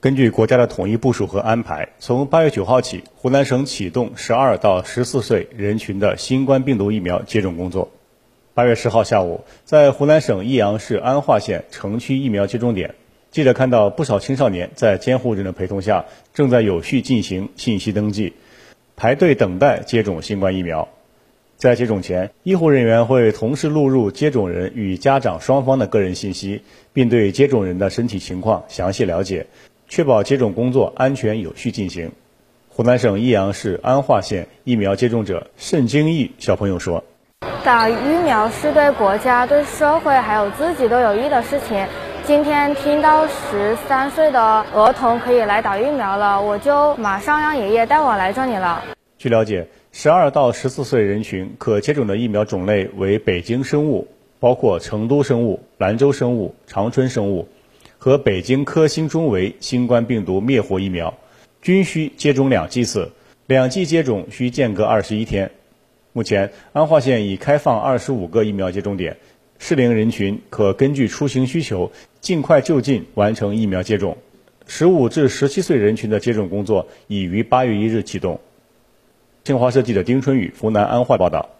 根据国家的统一部署和安排，从八月九号起，湖南省启动十二到十四岁人群的新冠病毒疫苗接种工作。八月十号下午，在湖南省益阳市安化县城区疫苗接种点，记者看到不少青少年在监护人的陪同下，正在有序进行信息登记，排队等待接种新冠疫苗。在接种前，医护人员会同时录入接种人与家长双方的个人信息，并对接种人的身体情况详细了解。确保接种工作安全有序进行。湖南省益阳市安化县疫苗接种者盛京义小朋友说：“打疫苗是对国家、对社会还有自己都有益的事情。今天听到十三岁的儿童可以来打疫苗了，我就马上让爷爷带我来这里了。”据了解，十二到十四岁人群可接种的疫苗种类为北京生物，包括成都生物、兰州生物、长春生物。和北京科兴中维新冠病毒灭活疫苗，均需接种两剂次，两剂接种需间隔二十一天。目前，安化县已开放二十五个疫苗接种点，适龄人群可根据出行需求，尽快就近完成疫苗接种。十五至十七岁人群的接种工作已于八月一日启动。新华社记者丁春雨，湖南安化报道。